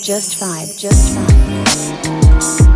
Just five. just five.